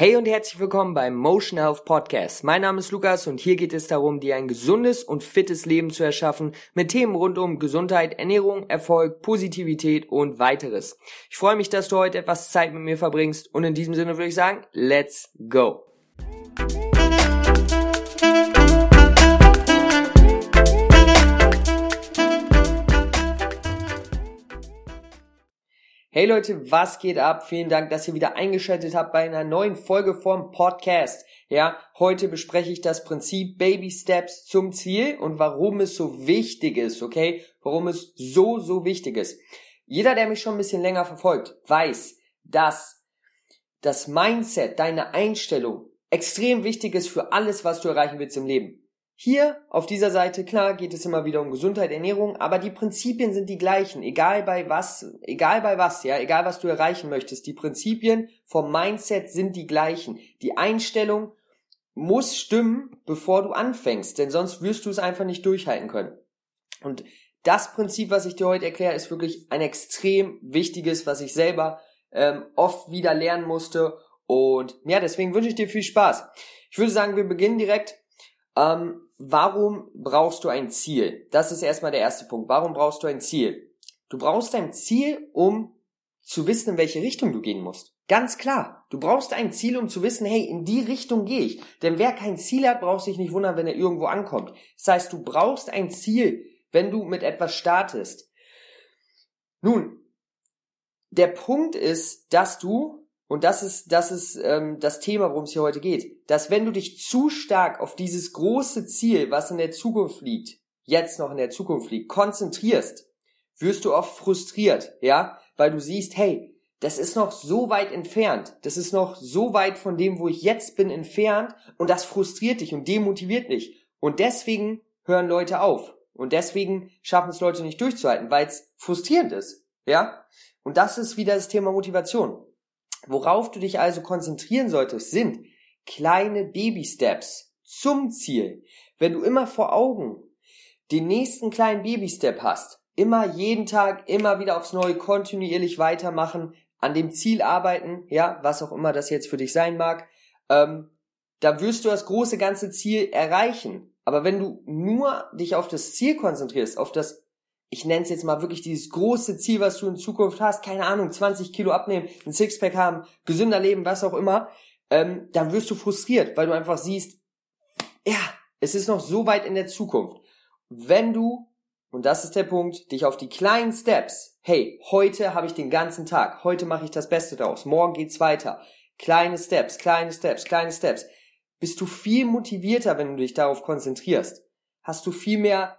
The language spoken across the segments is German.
Hey und herzlich willkommen beim Motion Health Podcast. Mein Name ist Lukas und hier geht es darum, dir ein gesundes und fittes Leben zu erschaffen mit Themen rund um Gesundheit, Ernährung, Erfolg, Positivität und weiteres. Ich freue mich, dass du heute etwas Zeit mit mir verbringst und in diesem Sinne würde ich sagen, let's go. Hey Leute, was geht ab? Vielen Dank, dass ihr wieder eingeschaltet habt bei einer neuen Folge vom Podcast. Ja, heute bespreche ich das Prinzip Baby Steps zum Ziel und warum es so wichtig ist, okay? Warum es so, so wichtig ist. Jeder, der mich schon ein bisschen länger verfolgt, weiß, dass das Mindset, deine Einstellung extrem wichtig ist für alles, was du erreichen willst im Leben. Hier auf dieser Seite, klar, geht es immer wieder um Gesundheit, Ernährung, aber die Prinzipien sind die gleichen, egal bei was, egal bei was, ja, egal was du erreichen möchtest. Die Prinzipien vom Mindset sind die gleichen. Die Einstellung muss stimmen, bevor du anfängst, denn sonst wirst du es einfach nicht durchhalten können. Und das Prinzip, was ich dir heute erkläre, ist wirklich ein extrem wichtiges, was ich selber ähm, oft wieder lernen musste. Und ja, deswegen wünsche ich dir viel Spaß. Ich würde sagen, wir beginnen direkt. Ähm, warum brauchst du ein Ziel? Das ist erstmal der erste Punkt. Warum brauchst du ein Ziel? Du brauchst ein Ziel, um zu wissen, in welche Richtung du gehen musst. Ganz klar. Du brauchst ein Ziel, um zu wissen, hey, in die Richtung gehe ich. Denn wer kein Ziel hat, braucht sich nicht wundern, wenn er irgendwo ankommt. Das heißt, du brauchst ein Ziel, wenn du mit etwas startest. Nun, der Punkt ist, dass du und das ist, das ist ähm, das Thema, worum es hier heute geht, dass wenn du dich zu stark auf dieses große Ziel, was in der Zukunft liegt, jetzt noch in der Zukunft liegt, konzentrierst, wirst du oft frustriert, ja, weil du siehst, hey, das ist noch so weit entfernt, das ist noch so weit von dem, wo ich jetzt bin, entfernt. Und das frustriert dich und demotiviert dich. Und deswegen hören Leute auf. Und deswegen schaffen es Leute nicht durchzuhalten, weil es frustrierend ist, ja, und das ist wieder das Thema Motivation. Worauf du dich also konzentrieren solltest, sind kleine Baby-Steps zum Ziel. Wenn du immer vor Augen den nächsten kleinen Baby-Step hast, immer jeden Tag, immer wieder aufs Neue kontinuierlich weitermachen, an dem Ziel arbeiten, ja, was auch immer das jetzt für dich sein mag, ähm, da wirst du das große ganze Ziel erreichen. Aber wenn du nur dich auf das Ziel konzentrierst, auf das ich nenne es jetzt mal wirklich dieses große Ziel, was du in Zukunft hast, keine Ahnung, 20 Kilo abnehmen, ein Sixpack haben, gesünder leben, was auch immer, ähm, dann wirst du frustriert, weil du einfach siehst, ja, es ist noch so weit in der Zukunft. Wenn du, und das ist der Punkt, dich auf die kleinen Steps, hey, heute habe ich den ganzen Tag, heute mache ich das Beste daraus, morgen geht's weiter, kleine Steps, kleine Steps, kleine Steps, bist du viel motivierter, wenn du dich darauf konzentrierst. Hast du viel mehr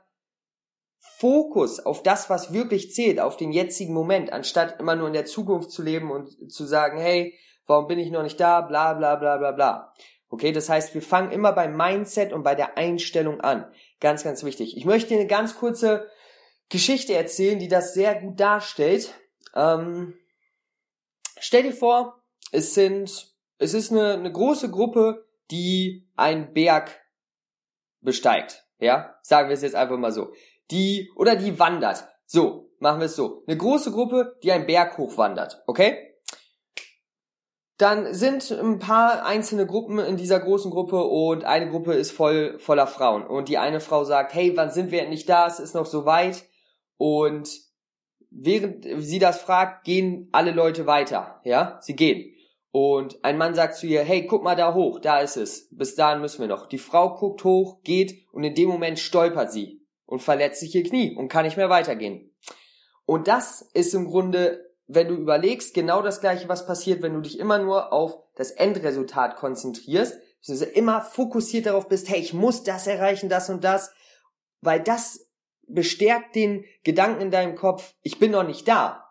Fokus auf das, was wirklich zählt, auf den jetzigen Moment, anstatt immer nur in der Zukunft zu leben und zu sagen, hey, warum bin ich noch nicht da, bla bla bla bla bla. Okay, das heißt, wir fangen immer beim Mindset und bei der Einstellung an. Ganz, ganz wichtig. Ich möchte dir eine ganz kurze Geschichte erzählen, die das sehr gut darstellt. Ähm, stell dir vor, es sind, es ist eine, eine große Gruppe, die einen Berg besteigt. Ja, sagen wir es jetzt einfach mal so die oder die wandert. So, machen wir es so. Eine große Gruppe, die einen Berg hochwandert, okay? Dann sind ein paar einzelne Gruppen in dieser großen Gruppe und eine Gruppe ist voll voller Frauen und die eine Frau sagt, hey, wann sind wir endlich da? Es ist noch so weit und während sie das fragt, gehen alle Leute weiter, ja? Sie gehen. Und ein Mann sagt zu ihr, hey, guck mal da hoch, da ist es. Bis dahin müssen wir noch. Die Frau guckt hoch, geht und in dem Moment stolpert sie und verletzt sich ihr Knie und kann nicht mehr weitergehen. Und das ist im Grunde, wenn du überlegst, genau das gleiche, was passiert, wenn du dich immer nur auf das Endresultat konzentrierst, also immer fokussiert darauf bist, hey, ich muss das erreichen, das und das, weil das bestärkt den Gedanken in deinem Kopf, ich bin noch nicht da.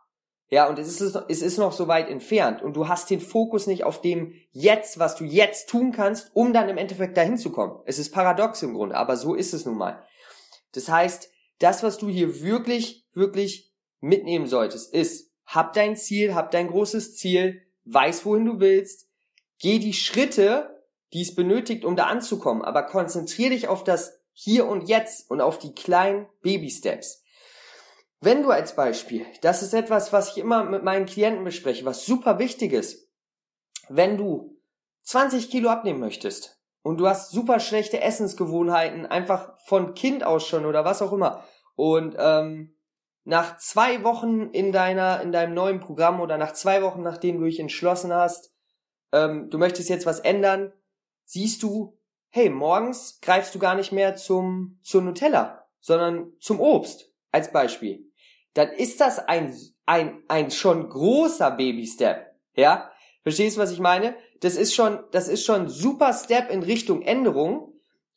Ja, und es ist, es ist noch so weit entfernt und du hast den Fokus nicht auf dem Jetzt, was du jetzt tun kannst, um dann im Endeffekt dahin zu kommen. Es ist paradox im Grunde, aber so ist es nun mal. Das heißt, das, was du hier wirklich, wirklich mitnehmen solltest, ist, hab dein Ziel, hab dein großes Ziel, weiß, wohin du willst, geh die Schritte, die es benötigt, um da anzukommen, aber konzentrier dich auf das Hier und Jetzt und auf die kleinen Baby-Steps. Wenn du als Beispiel, das ist etwas, was ich immer mit meinen Klienten bespreche, was super wichtig ist, wenn du 20 Kilo abnehmen möchtest und du hast super schlechte Essensgewohnheiten, einfach von Kind aus schon oder was auch immer und ähm, nach zwei Wochen in deiner in deinem neuen Programm oder nach zwei Wochen, nachdem du dich entschlossen hast, ähm, du möchtest jetzt was ändern, siehst du, hey, morgens greifst du gar nicht mehr zum zur Nutella, sondern zum Obst als Beispiel. Dann ist das ein ein ein schon großer Baby Step, ja? Verstehst du, was ich meine? Das ist schon das ist schon super Step in Richtung Änderung,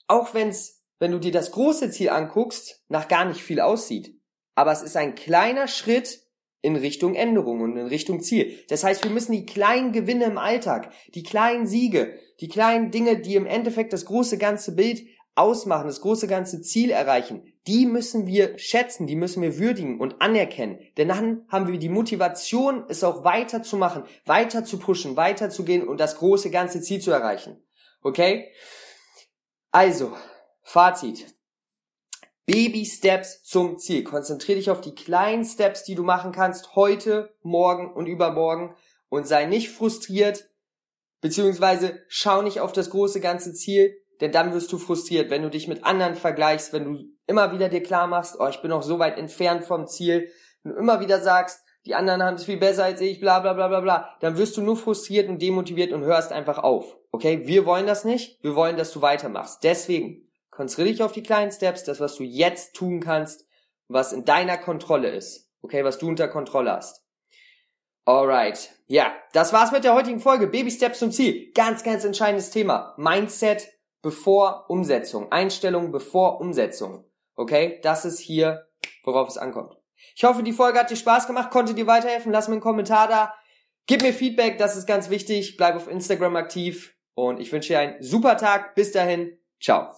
auch wenn's wenn du dir das große Ziel anguckst, nach gar nicht viel aussieht. Aber es ist ein kleiner Schritt in Richtung Änderung und in Richtung Ziel. Das heißt, wir müssen die kleinen Gewinne im Alltag, die kleinen Siege, die kleinen Dinge, die im Endeffekt das große ganze Bild ausmachen, das große ganze Ziel erreichen, die müssen wir schätzen, die müssen wir würdigen und anerkennen. Denn dann haben wir die Motivation, es auch weiter zu machen, weiter zu pushen, weiter zu gehen und das große ganze Ziel zu erreichen. Okay? Also, Fazit. Baby Steps zum Ziel. Konzentriere dich auf die kleinen Steps, die du machen kannst heute, morgen und übermorgen und sei nicht frustriert, beziehungsweise schau nicht auf das große ganze Ziel, denn dann wirst du frustriert, wenn du dich mit anderen vergleichst, wenn du immer wieder dir klar machst, oh, ich bin noch so weit entfernt vom Ziel, wenn du immer wieder sagst, die anderen haben es viel besser als ich, bla bla bla bla bla, dann wirst du nur frustriert und demotiviert und hörst einfach auf. Okay, wir wollen das nicht, wir wollen, dass du weitermachst. Deswegen Konzentriere dich auf die kleinen Steps, das, was du jetzt tun kannst, was in deiner Kontrolle ist. Okay, was du unter Kontrolle hast. Alright. Ja, das war's mit der heutigen Folge. Baby Steps zum Ziel. Ganz, ganz entscheidendes Thema. Mindset bevor Umsetzung. Einstellung bevor Umsetzung. Okay, das ist hier, worauf es ankommt. Ich hoffe, die Folge hat dir Spaß gemacht, konnte dir weiterhelfen. Lass mir einen Kommentar da. Gib mir Feedback, das ist ganz wichtig. Bleib auf Instagram aktiv und ich wünsche dir einen super Tag. Bis dahin. Ciao.